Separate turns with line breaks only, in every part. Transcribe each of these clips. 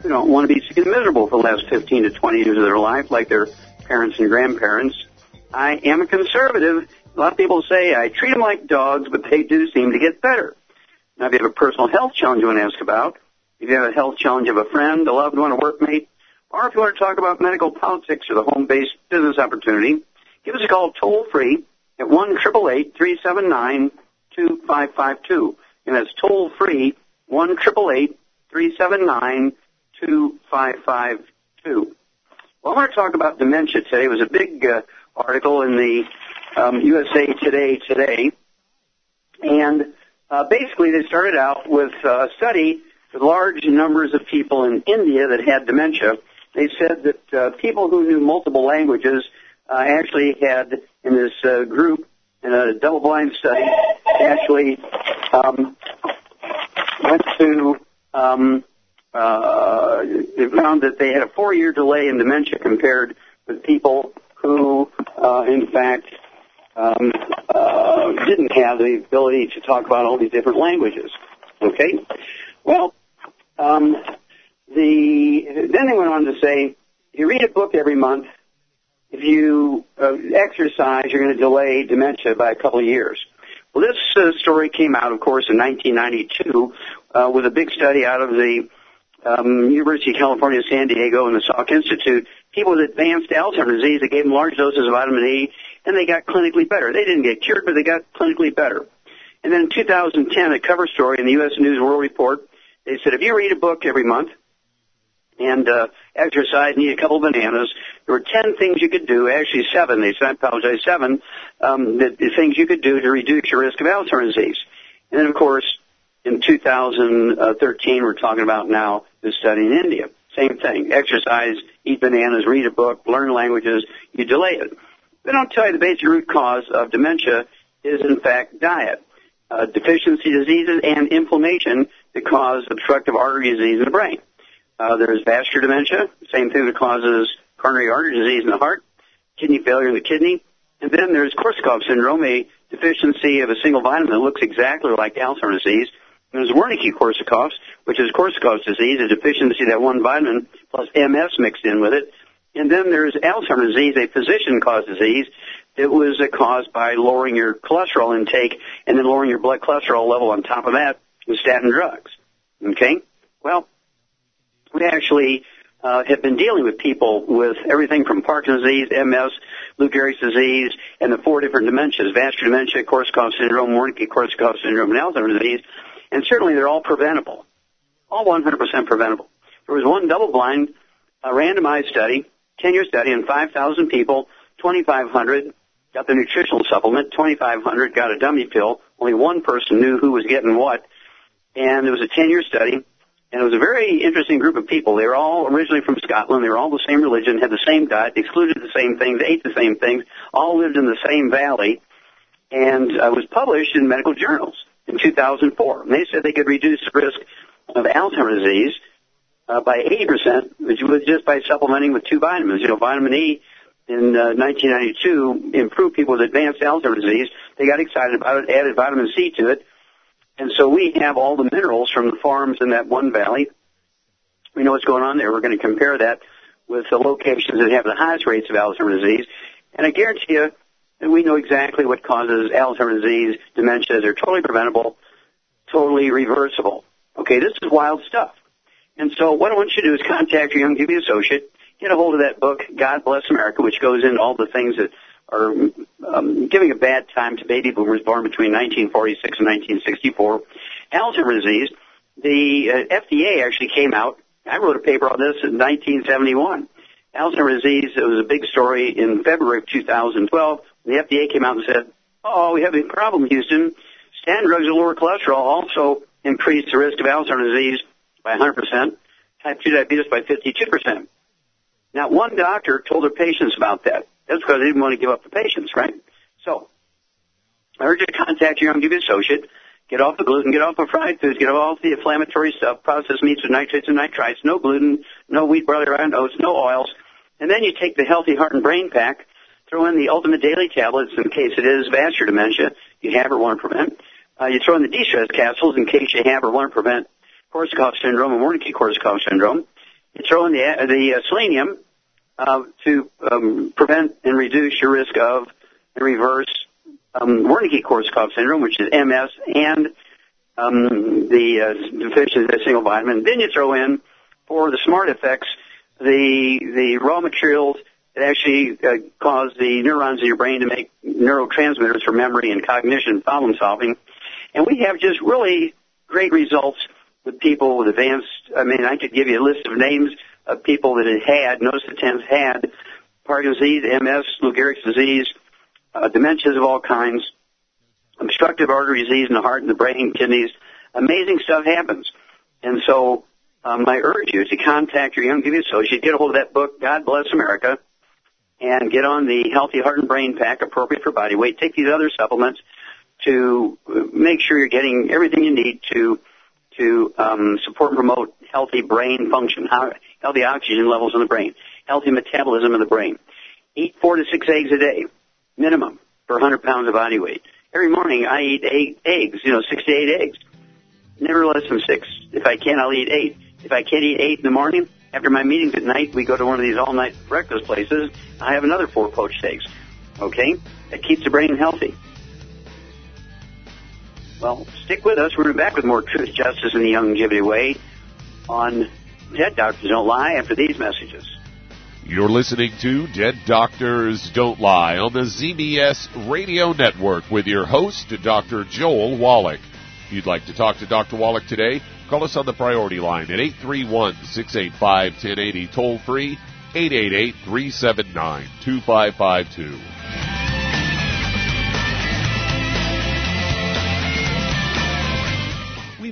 who don't want to be sick and miserable for the last 15 to 20 years of their life like their parents and grandparents. I am a conservative. A lot of people say I treat them like dogs, but they do seem to get better. Now, if you have a personal health challenge you want to ask about, if you have a health challenge of a friend, a loved one, a workmate, or if you want to talk about medical politics or the home-based business opportunity, give us a call toll free at one triple eight three seven nine two five five two, and that's toll free one triple eight three seven nine 2552. Well, I want to talk about dementia today. It was a big uh, article in the um, USA Today today. And uh, basically, they started out with uh, a study with large numbers of people in India that had dementia. They said that uh, people who knew multiple languages uh, actually had, in this uh, group, in a double-blind study, actually um, went to um, uh, they found that they had a four-year delay in dementia compared with people who, uh, in fact, um, uh, didn't have the ability to talk about all these different languages. Okay, well, um, the then they went on to say, if you read a book every month, if you uh, exercise, you're going to delay dementia by a couple of years. Well, this uh, story came out, of course, in 1992 uh, with a big study out of the um, University of California, San Diego, and the Salk Institute, people with advanced Alzheimer's disease, they gave them large doses of vitamin E, and they got clinically better. They didn't get cured, but they got clinically better. And then in 2010, a cover story in the U.S. News World Report, they said if you read a book every month and uh, exercise and eat a couple of bananas, there were 10 things you could do, actually seven, they said, I apologize, seven, um, the, the things you could do to reduce your risk of Alzheimer's disease. And then, of course, in 2013, we're talking about now the study in India. Same thing. Exercise, eat bananas, read a book, learn languages. You delay it. But I'll tell you the basic root cause of dementia is in fact diet. Uh, deficiency diseases and inflammation that cause obstructive artery disease in the brain. Uh, there's vascular dementia, same thing that causes coronary artery disease in the heart, kidney failure in the kidney, and then there's Korsakoff syndrome, a deficiency of a single vitamin that looks exactly like Alzheimer's disease, there's Wernicke-Korsakoff's, which is Korsakoff's disease, a deficiency that one vitamin plus MS mixed in with it. And then there's Alzheimer's disease, a physician-caused disease that was uh, caused by lowering your cholesterol intake and then lowering your blood cholesterol level on top of that with statin drugs. Okay? Well, we actually uh, have been dealing with people with everything from Parkinson's disease, MS, Lou Gehrig's disease, and the four different dementias, vascular dementia, Korsakoff syndrome, Wernicke-Korsakoff syndrome, and Alzheimer's disease. And certainly they're all preventable. All 100% preventable. There was one double-blind, uh, randomized study, 10-year study on 5,000 people, 2,500 got the nutritional supplement, 2,500 got a dummy pill. Only one person knew who was getting what. And it was a 10-year study, and it was a very interesting group of people. They were all originally from Scotland. They were all the same religion, had the same diet, excluded the same things, ate the same things, all lived in the same valley, and uh, was published in medical journals in 2004. And they said they could reduce the risk of Alzheimer's disease uh, by 80%, which was just by supplementing with two vitamins. You know, vitamin E in uh, 1992 improved people with advanced Alzheimer's disease. They got excited about it, added vitamin C to it. And so we have all the minerals from the farms in that one valley. We know what's going on there. We're going to compare that with the locations that have the highest rates of Alzheimer's disease. And I guarantee you, and we know exactly what causes Alzheimer's disease, dementia. They're totally preventable, totally reversible. Okay, this is wild stuff. And so what I want you to do is contact your Youngevity associate, get a hold of that book, God Bless America, which goes into all the things that are um, giving a bad time to baby boomers born between 1946 and 1964. Alzheimer's disease, the uh, FDA actually came out. I wrote a paper on this in 1971. Alzheimer's disease, it was a big story in February of 2012. The FDA came out and said, oh, we have a problem, Houston. Statin drugs and lower cholesterol also increase the risk of Alzheimer's disease by 100%, type 2 diabetes by 52%. Now, one doctor told their patients about that. That's because they didn't want to give up the patients, right? So, I urge you to contact your Youngevity associate. Get off the gluten, get off the fried foods, get off all the inflammatory stuff, processed meats with nitrates and nitrites, no gluten, no wheat, barley, and oats, no oils. And then you take the Healthy Heart and Brain Pack, throw in the Ultimate Daily Tablets in case it is vascular dementia you have or want to prevent. Uh, you throw in the de-stress capsules in case you have or want to prevent Korsakoff syndrome and Wernicke-Korsakoff syndrome. You throw in the, uh, the uh, selenium uh, to um, prevent and reduce your risk of and reverse um, Wernicke-Korsakoff syndrome, which is MS, and um, the uh, deficiency of a single vitamin. Then you throw in for the smart effects the the raw materials that actually uh, cause the neurons in your brain to make neurotransmitters for memory and cognition problem solving. And we have just really great results with people with advanced, I mean, I could give you a list of names of people that had had, notice the 10th had Parkinson's disease, MS, Lou Gehrig's disease, uh, dementias of all kinds, obstructive artery disease in the heart and the brain, kidneys. Amazing stuff happens. And so um, I urge you to contact your Youngevity associate, get a hold of that book, God Bless America, and get on the Healthy Heart and Brain Pack, appropriate for body weight. Take these other supplements to make sure you're getting everything you need to to um, support and promote healthy brain function, healthy oxygen levels in the brain, healthy metabolism in the brain. Eat four to six eggs a day, minimum, for 100 pounds of body weight. Every morning I eat eight eggs, you know, six to eight eggs. Never less than six. If I can, I'll eat eight. If I can't eat eight in the morning, after my meetings at night, we go to one of these all-night breakfast places. I have another four poached eggs. Okay? That keeps the brain healthy. Well, stick with us. We're back with more truth, justice, and the Youngevity way on Dead Doctors Don't Lie after these messages.
You're listening to Dead Doctors Don't Lie on the ZBS Radio Network with your host, Dr. Joel Wallach. If you'd like to talk to Dr. Wallach today, call us on the priority line at 831-685-1080, toll free, 888-379-2552.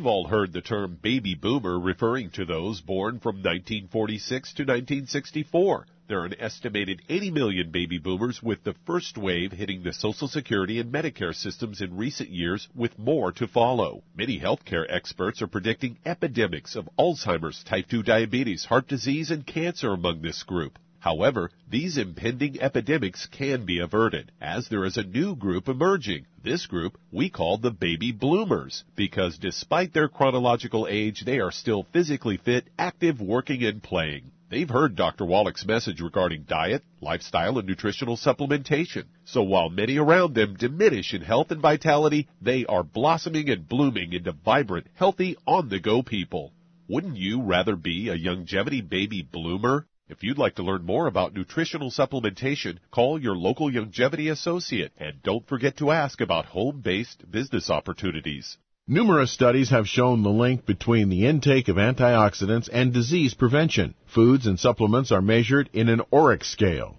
We've all heard the term baby boomer referring to those born from 1946 to 1964. There are an estimated 80 million baby boomers with the first wave hitting the Social Security and Medicare systems in recent years with more to follow. Many healthcare experts are predicting epidemics of Alzheimer's, type 2 diabetes, heart disease, and cancer among this group. However, these impending epidemics can be averted, as there is a new group emerging. This group we call the baby bloomers, because despite their chronological age, they are still physically fit, active, working, and playing. They've heard Dr. Wallach's message regarding diet, lifestyle, and nutritional supplementation. So while many around them diminish in health and vitality, they are blossoming and blooming into vibrant, healthy, on-the-go people. Wouldn't you rather be a longevity baby bloomer? If you'd like to learn more about nutritional supplementation, call your local Youngevity associate and don't forget to ask about home-based business opportunities.
Numerous studies have shown the link between the intake of antioxidants and disease prevention. Foods and supplements are measured in an ORAC scale.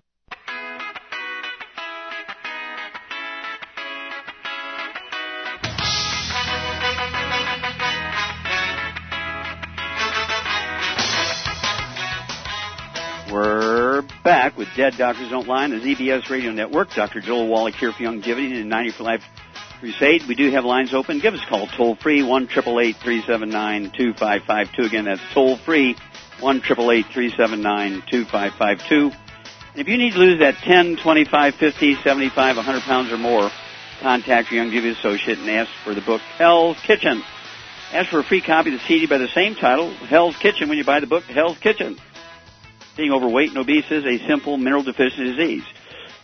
Dead Doctors Don't Lie on the ZBS Radio Network. Dr. Joel Wallach here for Youngevity and 90 for Life Crusade. We do have lines open. Give us a call toll free one triple eight three seven nine two five five two. Again, that's toll free one triple eight three seven nine two five five two. And if you need to lose that 10, 25, 50, 75, 100 pounds or more, contact your Young Youngevity associate and ask for the book Hell's Kitchen. Ask for a free copy of the CD by the same title, Hell's Kitchen, when you buy the book Hell's Kitchen. Being overweight and obese is a simple mineral deficiency disease.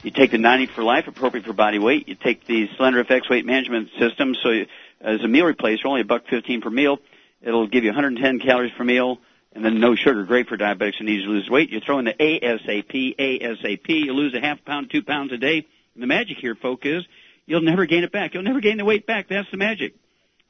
You take the 90 for life, appropriate for body weight. You take the Slender FX weight management system, so you, as a meal replacer, only a buck 15 per meal. It'll give you 110 calories per meal, and then no sugar, great for diabetics who need to lose weight. You throw in the ASAP, ASAP, you lose a half pound, two pounds a day. And the magic here, folk, is you'll never gain it back. You'll never gain the weight back. That's the magic.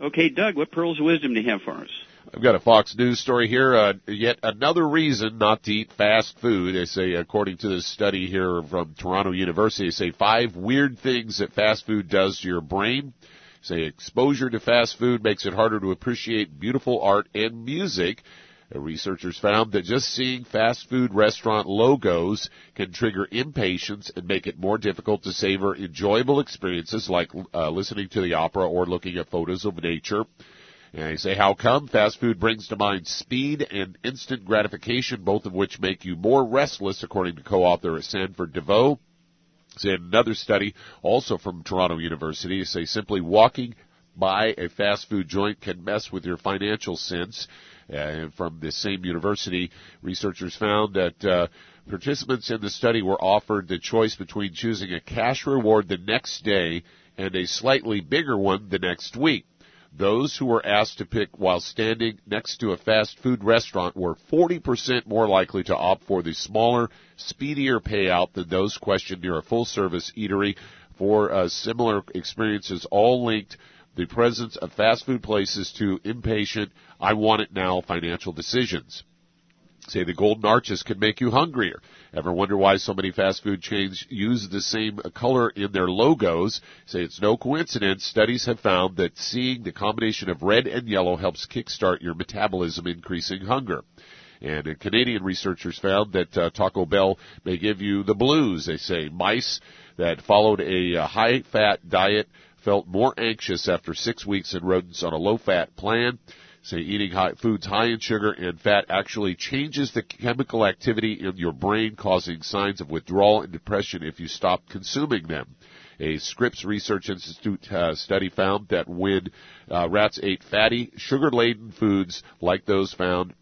Okay, Doug, what pearls of wisdom do you have for us?
I've got a Fox News story here. Uh, yet another reason not to eat fast food. They say, according to this study here from Toronto University, they say five weird things that fast food does to your brain. Say exposure to fast food makes it harder to appreciate beautiful art and music. Uh, researchers found that just seeing fast food restaurant logos can trigger impatience and make it more difficult to savor enjoyable experiences like uh, listening to the opera or looking at photos of nature. And you say, how come? Fast food brings to mind speed and instant gratification, both of which make you more restless, according to co-author Sanford DeVoe. In another study, also from Toronto University, say simply walking by a fast food joint can mess with your financial sense. Uh, from the same university, researchers found that uh, participants in the study were offered the choice between choosing a cash reward the next day and a slightly bigger one the next week. Those who were asked to pick while standing next to a fast food restaurant were 40% more likely to opt for the smaller, speedier payout than those questioned near a full service eatery for uh, similar experiences, all linked the presence of fast food places to impatient, I want it now financial decisions. Say the golden arches can make you hungrier. Ever wonder why so many fast food chains use the same color in their logos? Say it's no coincidence. Studies have found that seeing the combination of red and yellow helps kickstart your metabolism, increasing hunger. And uh, Canadian researchers found that uh, Taco Bell may give you the blues. They say mice that followed a uh, high-fat diet felt more anxious after six weeks in rodents on a low-fat plan. Say eating high, foods high in sugar and fat actually changes the chemical activity in your brain, causing signs of withdrawal and depression if you stop consuming them. A Scripps Research Institute uh, study found that when uh, rats ate fatty, sugar-laden foods like those found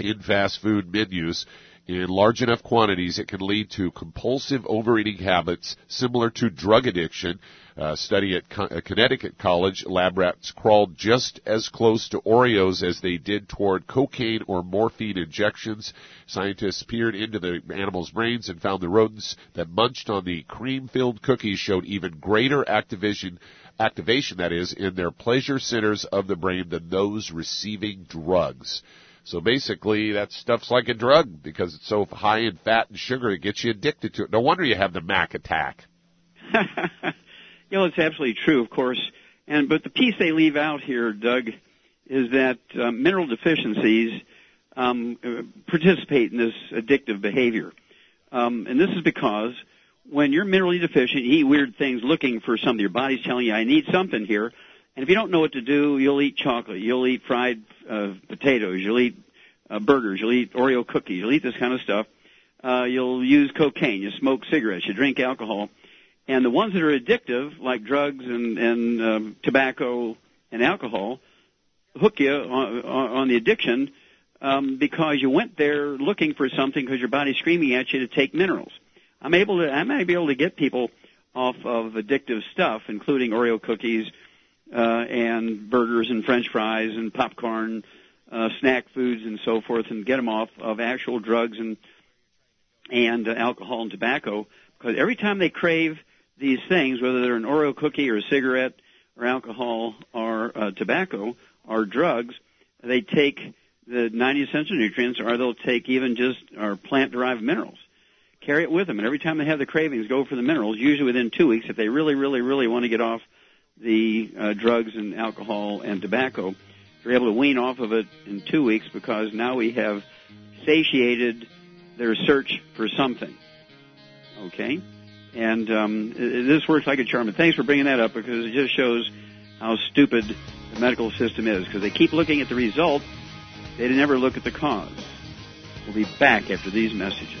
in fast food menus, in large enough quantities, it can lead to compulsive overeating habits similar to drug addiction. A study at uh, Connecticut College, lab rats crawled just as close to Oreos as they did toward cocaine or morphine injections. Scientists peered into the animals' brains and found the rodents that munched on the cream-filled cookies showed even greater activation activation that is in their pleasure centers of the brain than those receiving drugs. So basically, that stuff's like a drug because it's so high in fat and sugar, it gets you addicted to it. No wonder you have the Mac attack.
you know, it's absolutely true, of course. And but the piece they leave out here, Doug, is that uh, mineral deficiencies um, participate in this addictive behavior, um, and this is because when you're minerally deficient, you eat weird things looking for something. Your body's telling you, "I need something here." And if you don't know what to do, you'll eat chocolate, you'll eat fried uh, potatoes, you'll eat uh, burgers, you'll eat Oreo cookies, you'll eat this kind of stuff. Uh, you'll use cocaine, you smoke cigarettes, you drink alcohol. And the ones that are addictive, like drugs and, and um, tobacco and alcohol, hook you on, on the addiction um, because you went there looking for something because your body's screaming at you to take minerals. I'm able to, I may be able to get people off of addictive stuff, including Oreo cookies, uh, and burgers and French fries and popcorn, uh, snack foods and so forth, and get them off of actual drugs and and uh, alcohol and tobacco. Because every time they crave these things, whether they're an Oreo cookie or a cigarette or alcohol or uh, tobacco or drugs, they take the 90 essential nutrients, or they'll take even just our plant-derived minerals. Carry it with them, and every time they have the cravings, go for the minerals. Usually within two weeks, if they really, really, really want to get off the uh, drugs and alcohol and tobacco. They're able to wean off of it in two weeks because now we have satiated their search for something. Okay, and um, this works like a charm. And thanks for bringing that up because it just shows how stupid the medical system is because they keep looking at the result, they never look at the cause. We'll be back after these messages.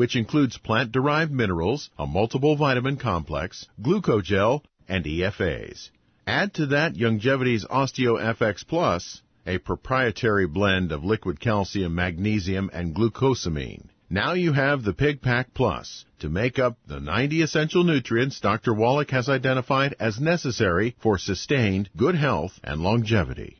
which includes plant-derived minerals, a multiple vitamin complex, glucogel, and EFAs. Add to that Youngevity's OsteoFX Plus, a proprietary blend of liquid calcium, magnesium, and glucosamine. Now you have the Pig Pack Plus to make up the 90 essential nutrients Dr. Wallach has identified as necessary for sustained good health and longevity.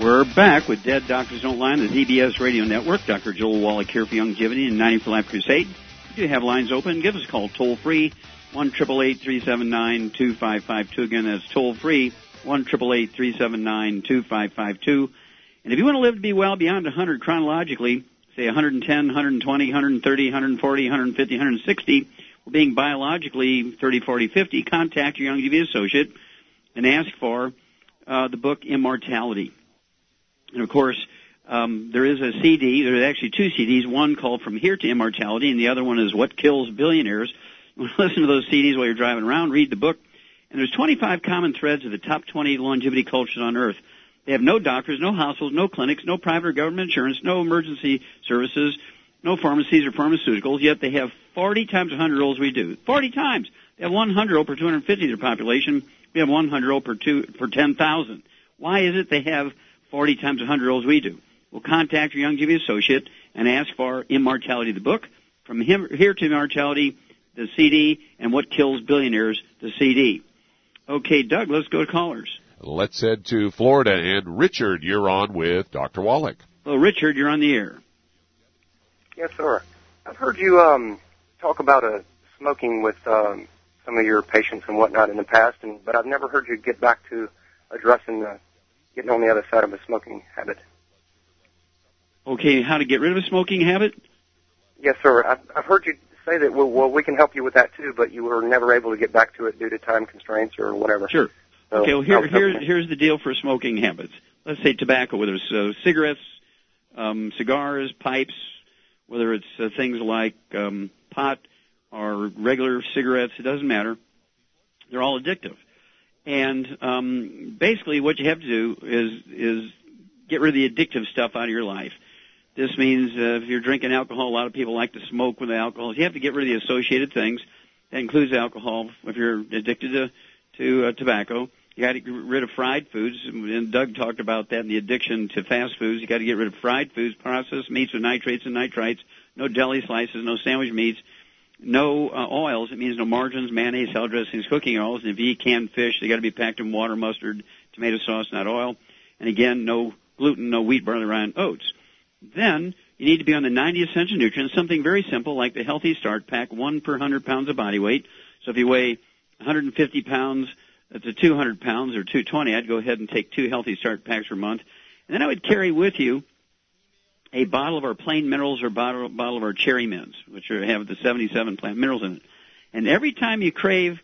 We're back with Dead Doctors Don't Lie on the ZBS Radio Network. Dr. Joel Wallach here for Youngevity and 90 for Life Crusade. If you have lines open, give us a call toll free, 1 379 2552. Again, that's toll free, 1 379 2552. And if you want to live to be well beyond 100 chronologically, say 110, 120, 130, 140, 150, 160, or being biologically 30, 40, 50, contact your Young Youngevity associate and ask for uh, the book Immortality. And of course, um, there is a CD. There's actually two CDs. One called "From Here to Immortality," and the other one is "What Kills Billionaires." Listen to those CDs while you're driving around. Read the book. And there's 25 common threads of the top 20 longevity cultures on Earth. They have no doctors, no hospitals, no clinics, no private or government insurance, no emergency services, no pharmacies or pharmaceuticals, yet they have 40 times 100 olds we do. 40 times! They have 100 old per 250 of their population. We have 100 old per, two, per 10,000. Why is it they have 40 times 100 olds we do. Well, contact your Youngevity associate and ask for Immortality, the book. From him, Here to Immortality, the CD, and What Kills Billionaires, the CD. Okay, Doug, let's go to callers.
Let's head to Florida. And Richard, you're on with Dr. Wallach.
Well, Richard, you're on the air.
Yes, sir. I've heard you um, talk about uh, smoking with um, some of your patients and whatnot in the past, and but I've never heard you get back to addressing the getting on the other side of a smoking habit.
Okay, how to get rid of a smoking habit?
Yes, sir. I've, I've heard you say that well, well, we can help you with that too, but you were never able to get back to it due to time constraints or whatever.
Sure.
So
okay, well, here, here's, here's the deal for smoking habits. Let's say tobacco, whether it's uh, cigarettes, um, cigars, pipes, whether it's uh, things like um, pot or regular cigarettes, it doesn't matter. They're all addictive. And um, basically, what you have to do is is get rid of the addictive stuff out of your life. This means uh, if you're drinking alcohol, a lot of people like to smoke with alcohol. You have to get rid of the associated things. That includes alcohol. If you're addicted to to uh, tobacco, you got to get rid of fried foods. And Doug talked about that in the addiction to fast foods. You got to get rid of fried foods, processed meats with nitrates and nitrites, no deli slices, no sandwich meats, no uh, oils. It means no margarines, mayonnaise, salad dressings, cooking oils. And if you eat canned fish, they got to be packed in water, mustard, tomato sauce, not oil. And again, no gluten, no wheat, barley, rye, and oats. Then you need to be on the 90 essential nutrients, something very simple like the Healthy Start Pack, one per 100 pounds of body weight. So if you weigh 150 pounds to 200 pounds or 220, I'd go ahead and take two Healthy Start Packs per month. And then I would carry with you a bottle of our plain minerals or bottle, bottle of our cherry mints, which are, have the 77 plant minerals in it. And every time you crave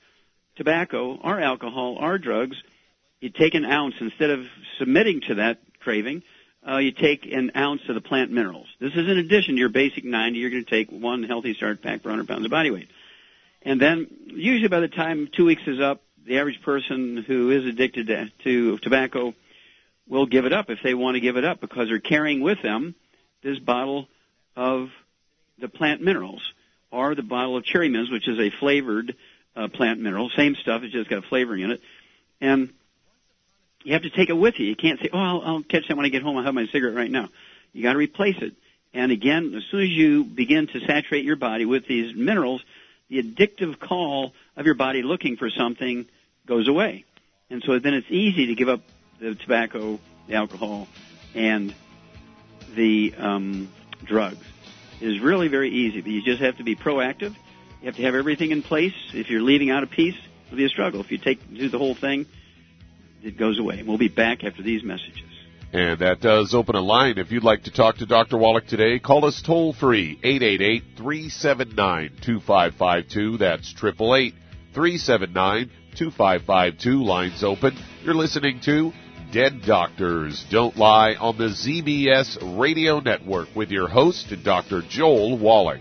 tobacco or alcohol or drugs, you take an ounce instead of submitting to that craving. Uh, you take an ounce of the plant minerals. This is in addition to your basic 90. You're going to take one healthy start pack per 100 pounds of body weight. And then, usually by the time two weeks is up, the average person who is addicted to, to tobacco will give it up if they want to give it up because they're carrying with them this bottle of the plant minerals or the bottle of cherry mints, which is a flavored uh, plant mineral. Same stuff, it's just got a flavoring in it. And you have to take it with you. You can't say, "Oh, I'll, I'll catch that when I get home. I'll have my cigarette right now." You got to replace it. And again, as soon as you begin to saturate your body with these minerals, the addictive call of your body looking for something goes away. And so then it's easy to give up the tobacco, the alcohol, and the um, drugs. It is really very easy, you just have to be proactive. You have to have everything in place. If you're leaving out a piece, it'll be a struggle. If you take do the whole thing, it goes away. And We'll be back after these messages.
And that does open a line. If you'd like to talk to Dr. Wallach today, call us toll free, 888-379-2552. That's 888-379-2552. Lines open. You're listening to Dead Doctors Don't Lie on the ZBS Radio Network with your host, Dr. Joel Wallach.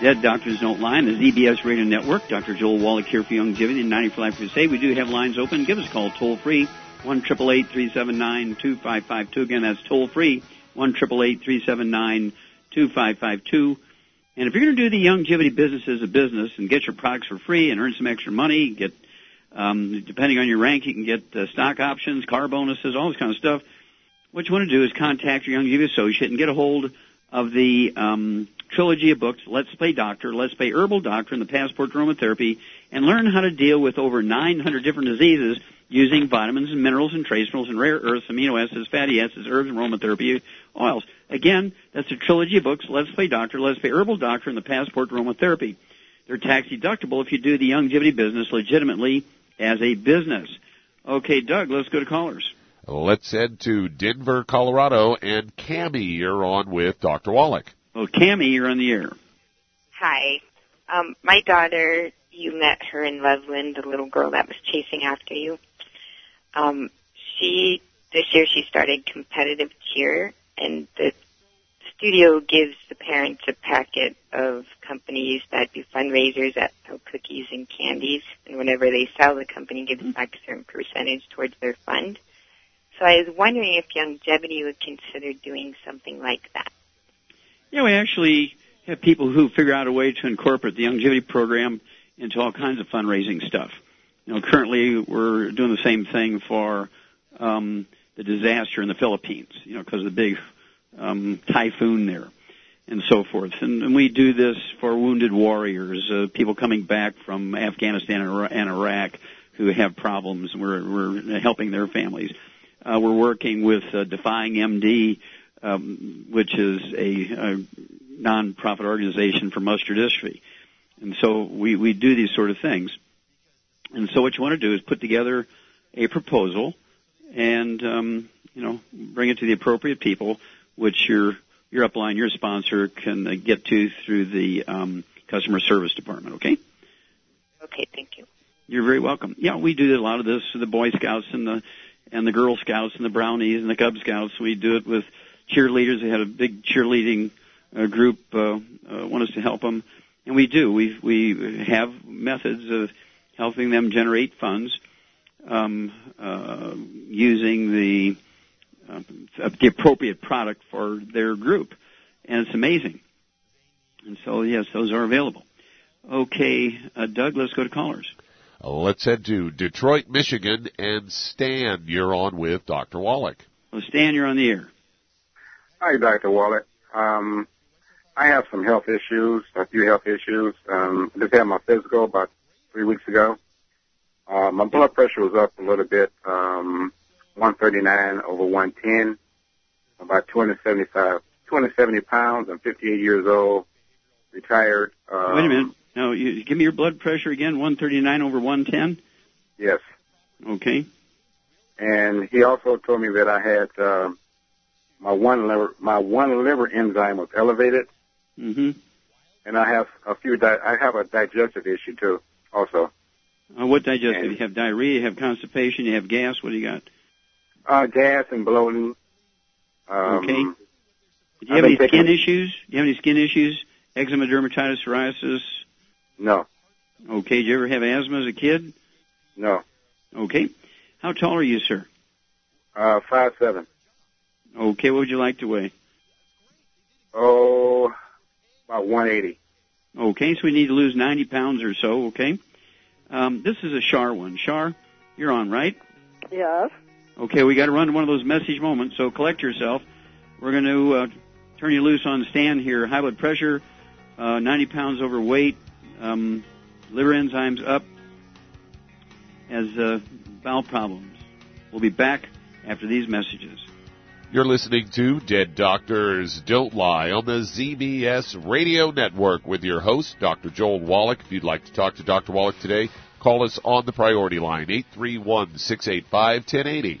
Dead Doctors Don't Lie on the ZBS Radio Network. Dr. Joel Wallach here for Youngevity and 90 for Life Crusade. We do have lines open. Give us a call toll free, 1 379 Again, that's toll free, 1 379 And if you're going to do the Youngevity business as a business and get your products for free and earn some extra money, get, um, depending on your rank, you can get uh, stock options, car bonuses, all this kind of stuff. What you want to do is contact your Young Youngevity associate and get a hold of the um, trilogy of books, Let's Play Doctor, Let's Play Herbal Doctor, and the Passport to Aromatherapy, and learn how to deal with over 900 different diseases using vitamins and minerals and trace minerals and rare earths, amino acids, fatty acids, herbs, and aromatherapy oils. Again, that's a trilogy of books, Let's Play Doctor, Let's Play Herbal Doctor, and the Passport to Aromatherapy. They're tax deductible if you do the Youngevity business legitimately as a business. Okay, Doug, let's go to callers.
Let's head to Denver, Colorado, and Cami, you're on with Dr. Wallach.
Well, Cami, you're on the air.
Hi. Um, my daughter, you met her in Loveland, the little girl that was chasing after you. Um, she, this year she started competitive cheer, and the studio gives the parents a packet of companies that do fundraisers that sell cookies and candies, and whenever they sell, the company gives back a certain percentage towards their fund. So I was wondering if Youngevity would consider doing something like that.
Yeah, we actually have people who figure out a way to incorporate the Youngevity program into all kinds of fundraising stuff. You know, currently we're doing the same thing for um, the disaster in the Philippines. You know, because of the big um, typhoon there, and so forth. And, and we do this for wounded warriors, uh, people coming back from Afghanistan and Iraq who have problems. We're we're helping their families. Uh, we're working with uh, Defying MD, um, which is a, a non-profit organization for muscular dystrophy. And so we, we do these sort of things. And so what you want to do is put together a proposal and, um, you know, bring it to the appropriate people, which your, your upline, your sponsor can uh, get to through the, um, customer service department, okay?
Okay, thank you.
You're very welcome. Yeah, we do a lot of this for the Boy Scouts and the and the Girl Scouts and the Brownies and the Cub Scouts. We do it with cheerleaders. We had a big cheerleading uh, group uh, uh, want us to help them, and we do. We we have methods of helping them generate funds um, uh, using the uh, the appropriate product for their group, and it's amazing. And so, yes, those are available. Okay, uh, Doug, let's go to callers.
Let's head to Detroit, Michigan, and Stan, you're on with Dr. Wallach.
Well, Stan, you're on the air.
Hi, Dr. Wallach. Um, I have some health issues, a few health issues. Um, I just had my physical about three weeks ago. Uh, my blood pressure was up a little bit, um, 139 over 110, about 275, 270 pounds. I'm 58 years old, retired. Um,
Wait a minute. No, you, give me your blood pressure again. 139 over 110.
Yes.
Okay.
And he also told me that I had uh, my one liver, my one liver enzyme was elevated,
Mm-hmm.
and I have a few. Di- I have a digestive issue too, also.
Uh, what digestive? You have diarrhea, you have constipation, you have gas. What do you got?
Uh, gas and bloating. Um,
Okay. Do you
I've
have any skin
taking-
issues? Do you have any skin issues? Eczema, dermatitis, psoriasis?
No,
Okay. Did you ever have asthma as a kid?
no.
Okay. How tall are you, sir?
Uh, five seven.
Okay. What would you like to weigh?
Oh, about 180.
Okay. So we need to lose 90 pounds or so. Okay. Um, this is a Shar one. Shar, you're on, right?
Yes.
Okay, we got to run to one of those message moments, so collect yourself. We're going to uh, turn you loose on the stand here. High blood pressure, uh, 90 pounds overweight, um, liver enzymes up, has uh, bowel problems. We'll be back after these messages.
You're listening to Dead Doctors Don't Lie on the ZBS Radio Network with your host, Dr. Joel Wallach. If you'd like to talk to Dr. Wallach today, call us on the priority line, 831-685-1080.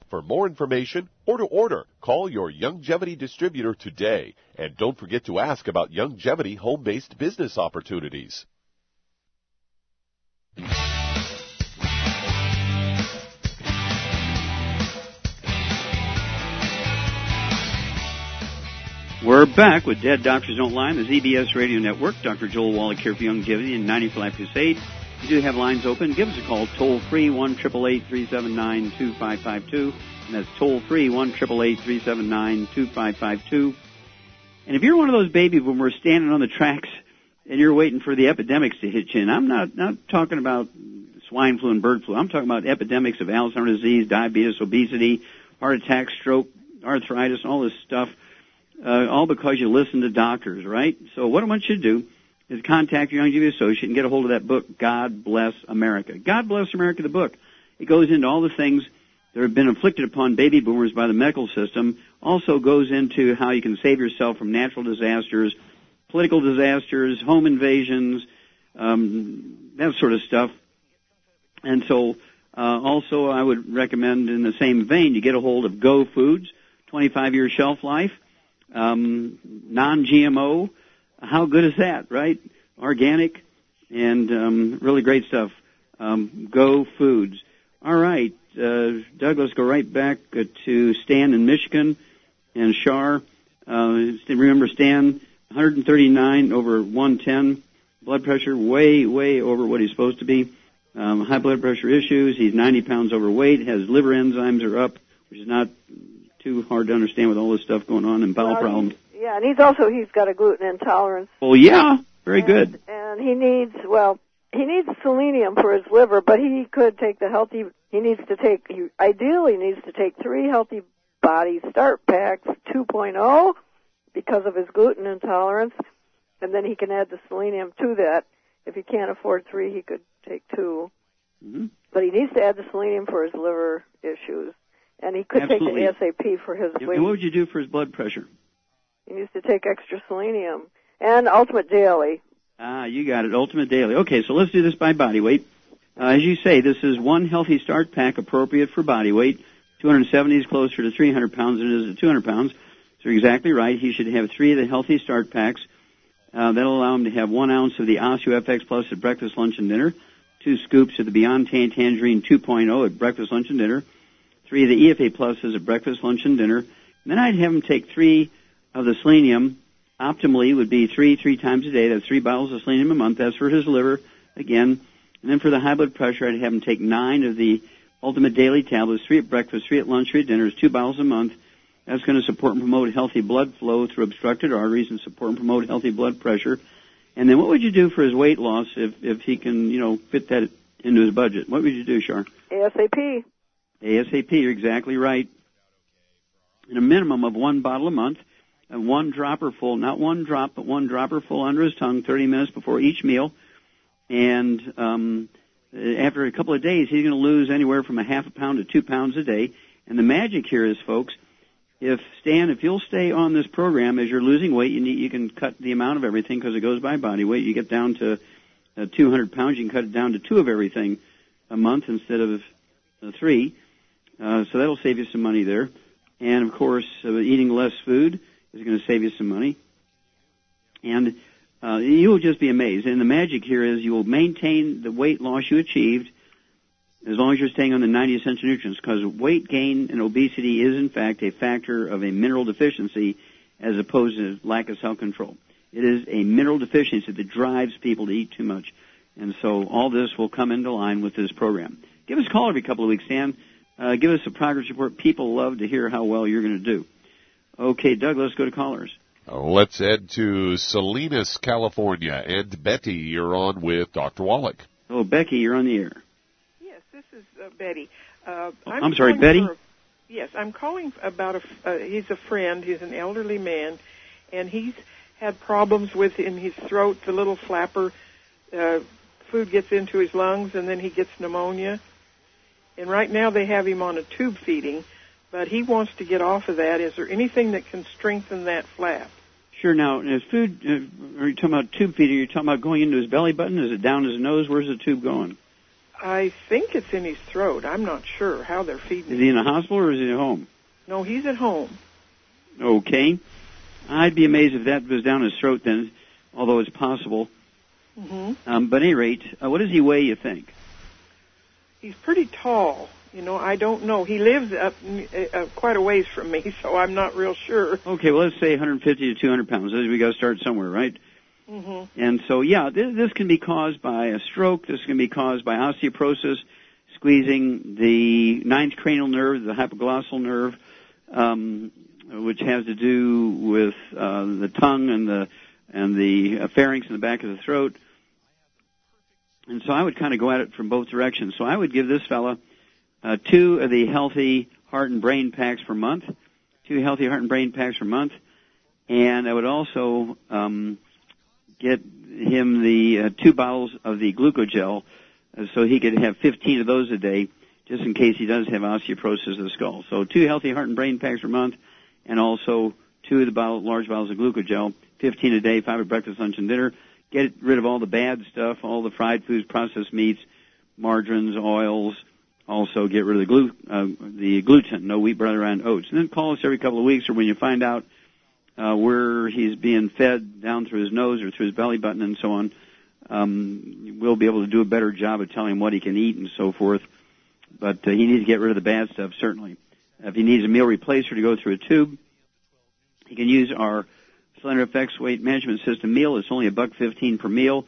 For more information or to order, call your Youngevity distributor today. And don't forget to ask about Youngevity home-based business opportunities.
We're back with Dead Doctors Don't Lie, on the ZBS Radio Network. Dr. Joel Wallach here for Youngevity and 90 for Crusade. We do have lines open. Give us a call toll free one triple eight three seven nine two five five two, and that's toll free one triple eight three seven nine two five five two. And if you're one of those baby boomers standing on the tracks and you're waiting for the epidemics to hit you, and I'm not not talking about swine flu and bird flu. I'm talking about epidemics of Alzheimer's disease, diabetes, obesity, heart attack, stroke, arthritis, all this stuff. Uh, all because you listen to doctors, right? So what I want you to do is contact your Youngevity associate and get a hold of that book, God Bless America. God Bless America, the book. It goes into all the things that have been inflicted upon baby boomers by the medical system. Also goes into how you can save yourself from natural disasters, political disasters, home invasions, um, that sort of stuff. And so, uh, also I would recommend in the same vein you get a hold of Go Foods, 25 year shelf life, um, non-GMO. How good is that, right? Organic and um, really great stuff. Um, Go Foods. All right, uh, Doug, let's go right back uh, to Stan in Michigan and Shar. Uh, remember Stan, 139 over 110. Blood pressure way, way over what he's supposed to be. Um, high blood pressure issues. He's 90 pounds overweight. Has liver enzymes are up, which is not too hard to understand with all this stuff going on and bowel
Well,
problems.
Yeah, and he's also he's got a gluten intolerance.
Well, yeah, very good.
and he needs well he needs selenium for his liver but he could take the healthy he needs to take he ideally needs to take three healthy body start packs 2.0 because of his gluten intolerance and then he can add the selenium to that if he can't afford three he could take 2
Mhm.
but he needs to add the selenium for his liver issues and he could
Absolutely.
take the ASAP for his
And what would you do for his blood pressure?
Needs to take extra selenium and ultimate daily
Ah, you got it. Ultimate Daily. Okay, so let's do this by body weight. Uh, as you say, this is one healthy start pack appropriate for body weight. 270 is closer to 300 pounds than it is to 200 pounds. So you're exactly right. He should have three of the healthy start packs. Uh, that'll allow him to have one ounce of the OsteoFX Plus at breakfast, lunch, and dinner. Two scoops of the Beyond Tangy Tangerine 2.0 at breakfast, lunch, and dinner. Three of the EFA Pluses at breakfast, lunch, and dinner. And then I'd have him take three of the selenium optimally would be three three times a day. That's three bottles of selenium a month. That's for his liver again. And then for the high blood pressure, I'd have him take nine of the ultimate daily tablets, three at breakfast, three at lunch, three at dinner. It's two bottles a month. That's going to support and promote healthy blood flow through obstructed arteries and support and promote healthy blood pressure. And then what would you do for his weight loss if, if he can, you know, fit that into his budget? What would you do, Shar?
ASAP
ASAP, you're exactly right. And a minimum of one bottle a month, one dropper full, not one drop, but one dropper full under his tongue 30 minutes before each meal. And um, after a couple of days, he's going to lose anywhere from a half a pound to two pounds a day. And the magic here is, folks, if Stan, if you'll stay on this program as you're losing weight, you need you can cut the amount of everything because it goes by body weight. You get down to uh, 200 pounds, you can cut it down to two of everything a month instead of uh, three. Uh, so that'll save you some money there. And of course, uh, eating less food is going to save you some money. And uh, you will just be amazed. And the magic here is you will maintain the weight loss you achieved as long as you're staying on the 90 essential nutrients because weight gain and obesity is in fact a factor of a mineral deficiency as opposed to lack of self-control. It is a mineral deficiency that drives people to eat too much. And so all this will come into line with this program. Give us a call every couple of weeks, Sam. Uh, give us a progress report. People love to hear how well you're going to do. Okay, Doug, let's go to callers.
Let's head to Salinas, California. And Betty, you're on with Dr. Wallach.
Oh, Becky, you're on the air.
Yes, this is uh, Betty. Uh,
Oh, I'm sorry, Betty?
for- yes, I'm calling about a, Uh, he's a friend. He's an elderly man, and he's had problems with in his throat. The little flapper, uh, food gets into his lungs, and then he gets pneumonia. And right now they have him on a tube feeding, but he wants to get off of that. Is there anything that can strengthen that flap?
Sure. Now, is food? Uh, are you talking about tube feeding? Are you talking about going into his belly button? Is it down his nose? Where's the tube going?
I think it's in his throat. I'm not sure how they're feeding.
Is he in a hospital or is he at home?
No, he's at home.
Okay. I'd be amazed if that was down his throat then, although it's possible.
Mm-hmm.
Um, but at any rate, uh, what does he weigh? You think?
He's pretty tall. You know, I don't know. He lives up uh, uh, quite a ways from me, so I'm not real sure.
Okay. Well, let's say 150 to 200 pounds. We got to start somewhere, right?
hmm
And so, yeah, this, this can be caused by a stroke. This can be caused by osteoporosis, squeezing the ninth cranial nerve, the hypoglossal nerve, um, which has to do with uh, the tongue and the and the uh, pharynx in the back of the throat. And so I would kind of go at it from both directions. So I would give this fella uh, two of the healthy heart and brain packs per month, two healthy heart and brain packs per month, and I would also um, get him the uh, two bottles of the glucogel uh, so he could have 15 of those a day just in case he does have osteoporosis of the skull. So two healthy heart and brain packs per month and also two of the bottle, large bottles of glucogel, 15 a day, five at breakfast, lunch, and dinner. Get rid of all the bad stuff, all the fried foods, processed meats, margarines, oils. Also, get rid of the, glu- uh, the gluten, no wheat, bread, and oats. And then call us every couple of weeks or when you find out uh, where he's being fed down through his nose or through his belly button and so on. Um, we'll be able to do a better job of telling him what he can eat and so forth. But uh, he needs to get rid of the bad stuff, certainly. If he needs a meal replacer to go through a tube, he can use our Slender FX weight management system meal. It's only a buck fifteen per meal.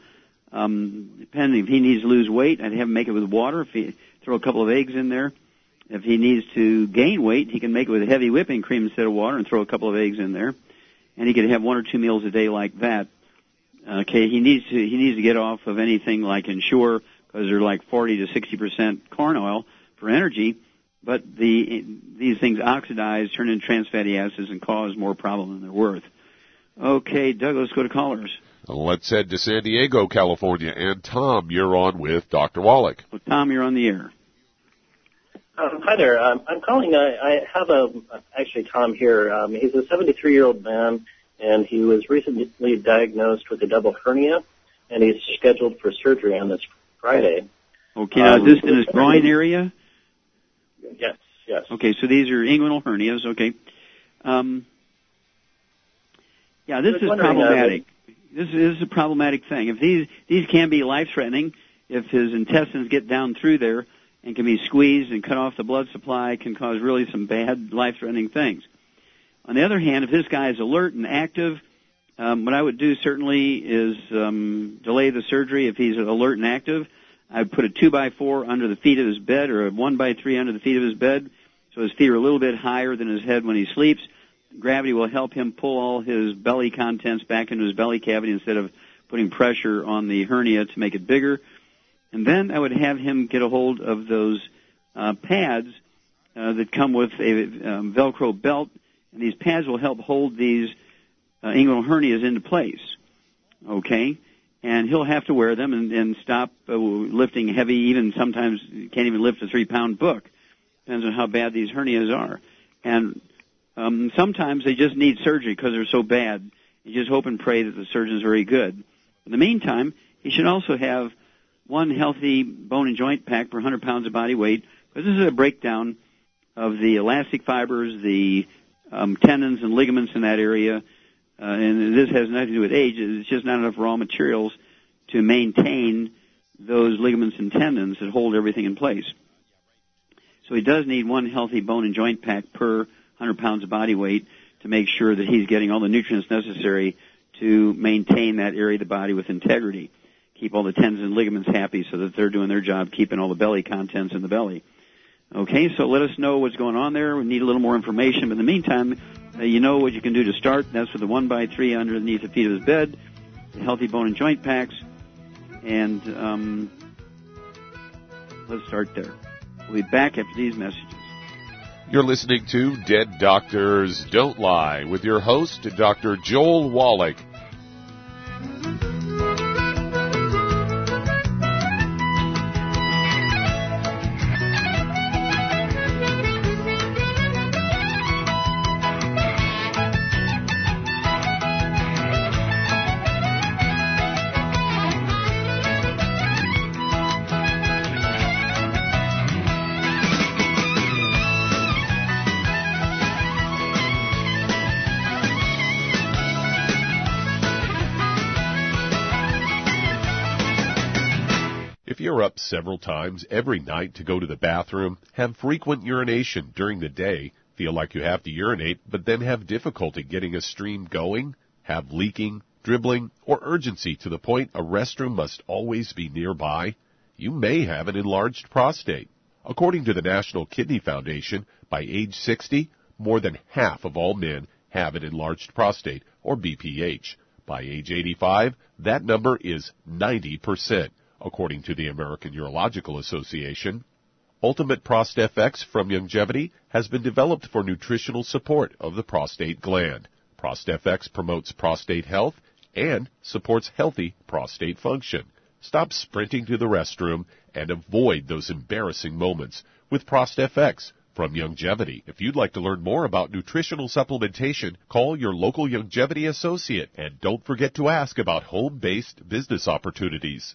Um, depending if he needs to lose weight, I'd have him make it with water. If he throw a couple of eggs in there. If he needs to gain weight, he can make it with heavy whipping cream instead of water and throw a couple of eggs in there. And he could have one or two meals a day like that. Okay, he needs to he needs to get off of anything like Ensure because they're like 40 to 60 percent corn oil for energy, but the these things oxidize, turn into trans fatty acids, and cause more problem than they're worth. Okay, Doug, let's go to callers.
Let's head to San Diego, California. And Tom, you're on with Dr. Wallach.
Well, Tom, you're on the air.
Um, hi there. Um, I'm calling. I, I have a actually Tom here. Um, he's a 73 year old man, and he was recently diagnosed with a double hernia, and he's scheduled for surgery on this Friday.
Okay, now is this in his groin area?
Yes, yes.
Okay, so these are inguinal hernias. Okay. Um, yeah, this is problematic. This is a problematic thing. If these these can be life threatening, if his intestines get down through there and can be squeezed and cut off the blood supply, can cause really some bad life threatening things. On the other hand, if this guy is alert and active, um, what I would do certainly is um, delay the surgery if he's alert and active. I'd put a two by four under the feet of his bed or a one by three under the feet of his bed, so his feet are a little bit higher than his head when he sleeps gravity will help him pull all his belly contents back into his belly cavity instead of putting pressure on the hernia to make it bigger. And then I would have him get a hold of those uh, pads uh, that come with a um, Velcro belt, and these pads will help hold these uh, inguinal hernias into place. Okay, and he'll have to wear them and, and stop uh, lifting heavy. Even sometimes can't even lift a three-pound book. Depends on how bad these hernias are. And um, sometimes they just need surgery because they're so bad. You just hope and pray that the surgeon's very good. In the meantime, he should also have one healthy bone and joint pack per 100 pounds of body weight because this is a breakdown of the elastic fibers, the um, tendons and ligaments in that area. Uh, and this has nothing to do with age. It's just not enough raw materials to maintain those ligaments and tendons that hold everything in place. So he does need one healthy bone and joint pack per 100 pounds of body weight to make sure that he's getting all the nutrients necessary to maintain that area of the body with integrity. Keep all the tendons and ligaments happy so that they're doing their job keeping all the belly contents in the belly. Okay, so let us know what's going on there. We need a little more information, but in the meantime, uh, you know what you can do to start. That's with the one by three underneath the feet of his bed, the healthy bone and joint packs, and um, let's start there. We'll be back after these messages.
You're listening to Dead Doctors Don't Lie with your host, Dr. Joel Wallach. Several times every night to go to the bathroom, have frequent urination during the day, feel like you have to urinate, but then have difficulty getting a stream going, have leaking, dribbling, or urgency to the point a restroom must always be nearby, you may have an enlarged prostate. According to the National Kidney Foundation, by age 60, more than half of all men have an enlarged prostate, or BPH. By age 85, that number is 90% according to the American Urological Association. Ultimate ProstFX from Youngevity has been developed for nutritional support of the prostate gland. ProstFX promotes prostate health and supports healthy prostate function. Stop sprinting to the restroom and avoid those embarrassing moments with ProstFX from Youngevity. If you'd like to learn more about nutritional supplementation, call your local Youngevity associate and don't forget to ask about home-based business opportunities.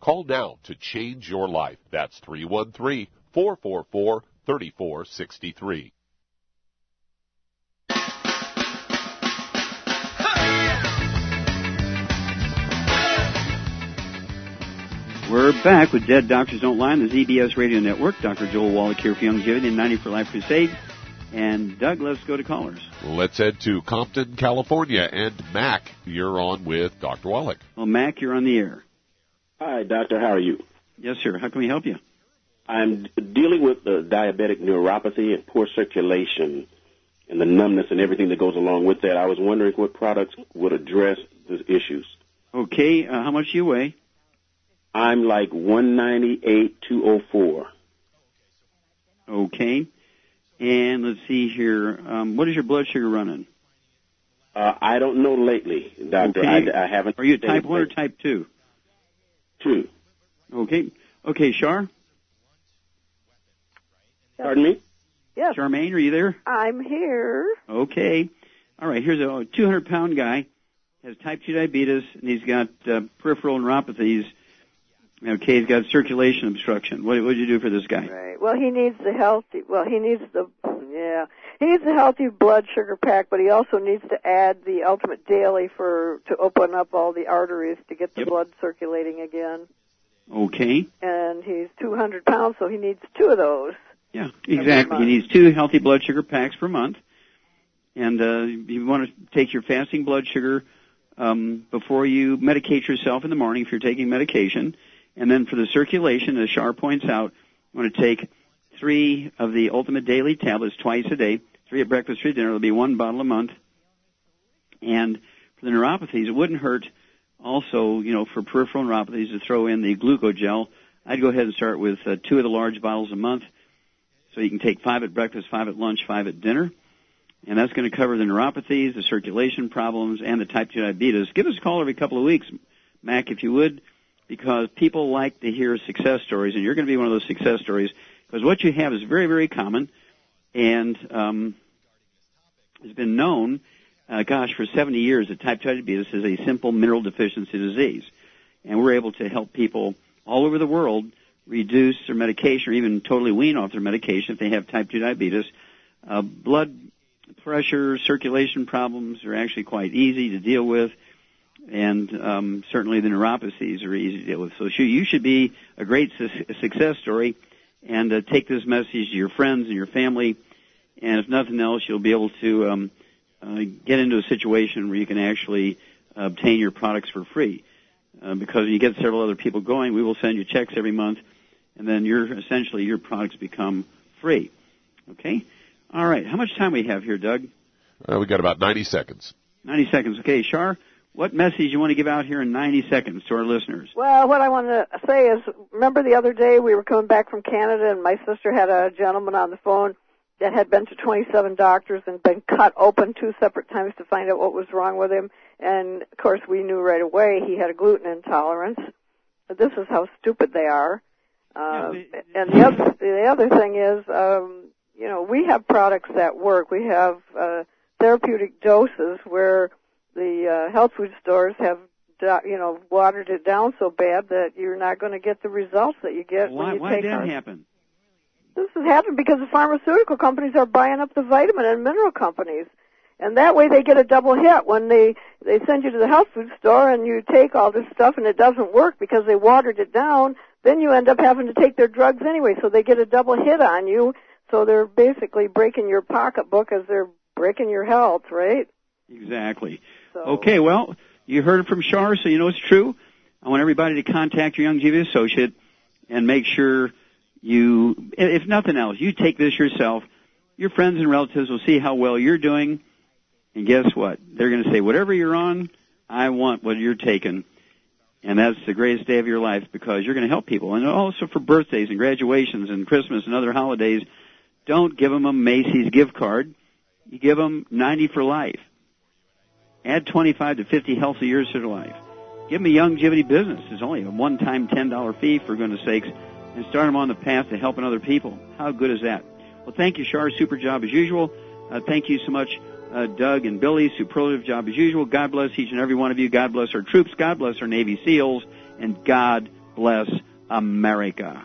Call now to change your life. That's 313-444-3463.
We're back with Dead Doctors Don't Lie on the ZBS Radio Network. Dr. Joel Wallach here for Youngevity and 90 for Life Crusade. And Doug, let's go to callers.
Let's head to Compton, California. And Mac, you're on with Dr. Wallach.
Well, Mac, you're on the air.
Hi, doctor. How are you?
Yes, sir. How can we help you?
I'm dealing with the diabetic neuropathy and poor circulation and the numbness and everything that goes along with that. I was wondering what products would address the issues.
Okay. Uh, how much do you weigh?
I'm like 198, 204.
Okay. And let's see here. Um, what is your blood sugar running?
Uh, I don't know lately, doctor.
Okay.
I, I haven't.
Are you type 1 or type 2?
Two.
Okay. Okay, Shar?
Pardon me?
Yes.
Charmaine, are you there?
I'm here.
Okay. All right, here's a 200 pound guy, has type 2 diabetes, and he's got uh, peripheral neuropathies. Okay, he's got circulation obstruction. What What would you do for this guy?
Right. Well, he needs the healthy. Well, he needs the yeah. He needs a healthy blood sugar pack, but he also needs to add the Ultimate Daily for to open up all the arteries to get the
Yep.
blood circulating again.
Okay.
And he's 200 pounds, so he needs two of those.
Yeah, exactly. He needs two healthy blood sugar packs per month. And uh, you want to take your fasting blood sugar um, before you medicate yourself in the morning if you're taking medication. And then for the circulation, as Shar points out, you want to take three of the Ultimate Daily tablets twice a day, three at breakfast, three at dinner. It'll be one bottle a month. And for the neuropathies, it wouldn't hurt also, you know, for peripheral neuropathies to throw in the glucogel. I'd go ahead and start with uh, two of the large bottles a month. So you can take five at breakfast, five at lunch, five at dinner. And that's going to cover the neuropathies, the circulation problems, and the type 2 diabetes. Give us a call every couple of weeks, Mac, if you would, because people like to hear success stories, and you're going to be one of those success stories, because what you have is very, very common, and um, has been known, uh, gosh, for 70 years that type 2 diabetes is a simple mineral deficiency disease. And we're able to help people all over the world reduce their medication or even totally wean off their medication if they have type 2 diabetes. Uh, blood pressure, circulation problems are actually quite easy to deal with, and um, certainly the neuropathies are easy to deal with. So you should be a great su- success story, and uh, take this message to your friends and your family. And if nothing else, you'll be able to um, uh, get into a situation where you can actually obtain your products for free. Uh, because you get several other people going, we will send you checks every month, and then your essentially your products become free. Okay. All right. How much time we have here, Doug?
Uh, we got about 90 seconds.
90 seconds. Okay, Shar, what message you want to give out here in 90 seconds to our listeners?
Well, what I want to say is, remember the other day we were coming back from Canada and my sister had a gentleman on the phone that had been to 27 doctors and been cut open two separate times to find out what was wrong with him. And of course we knew right away he had a gluten intolerance. But this is how stupid they are. Uh, and the other, the other thing is, um, you know, we have products that work. We have, uh, therapeutic doses where the uh, health food stores have you know watered it down so bad that you're not going to get the results that you get
why,
when you
why
take
did that
our,
happen?
This has happened because the pharmaceutical companies are buying up the vitamin and mineral companies. And that way they get a double hit when they, they send you to the health food store and you take all this stuff and it doesn't work because they watered it down, then you end up having to take their drugs anyway, so they get a double hit on you. So they're basically breaking your pocketbook as they're breaking your health, right?
Exactly.
So,
Okay, well, you heard it from Shar, so you know it's true. I want everybody to contact your Youngevity associate and make sure you, if nothing else, you take this yourself. Your friends and relatives will see how well you're doing, and guess what? They're going to say, whatever you're on, I want what you're taking. And that's the greatest day of your life because you're going to help people. And also for birthdays and graduations and Christmas and other holidays, don't give them a Macy's gift card. You give them 90 for life. Add 25 to 50 healthy years to their life. Give them a Youngevity business. It's only a one-time $10 fee, for goodness sakes, and start them on the path to helping other people. How good is that? Well, thank you, Shar. Super job as usual. Uh, thank you so much, uh, Doug and Billy. Superlative job as usual. God bless each and every one of you. God bless our troops. God bless our Navy SEALs. And God bless America.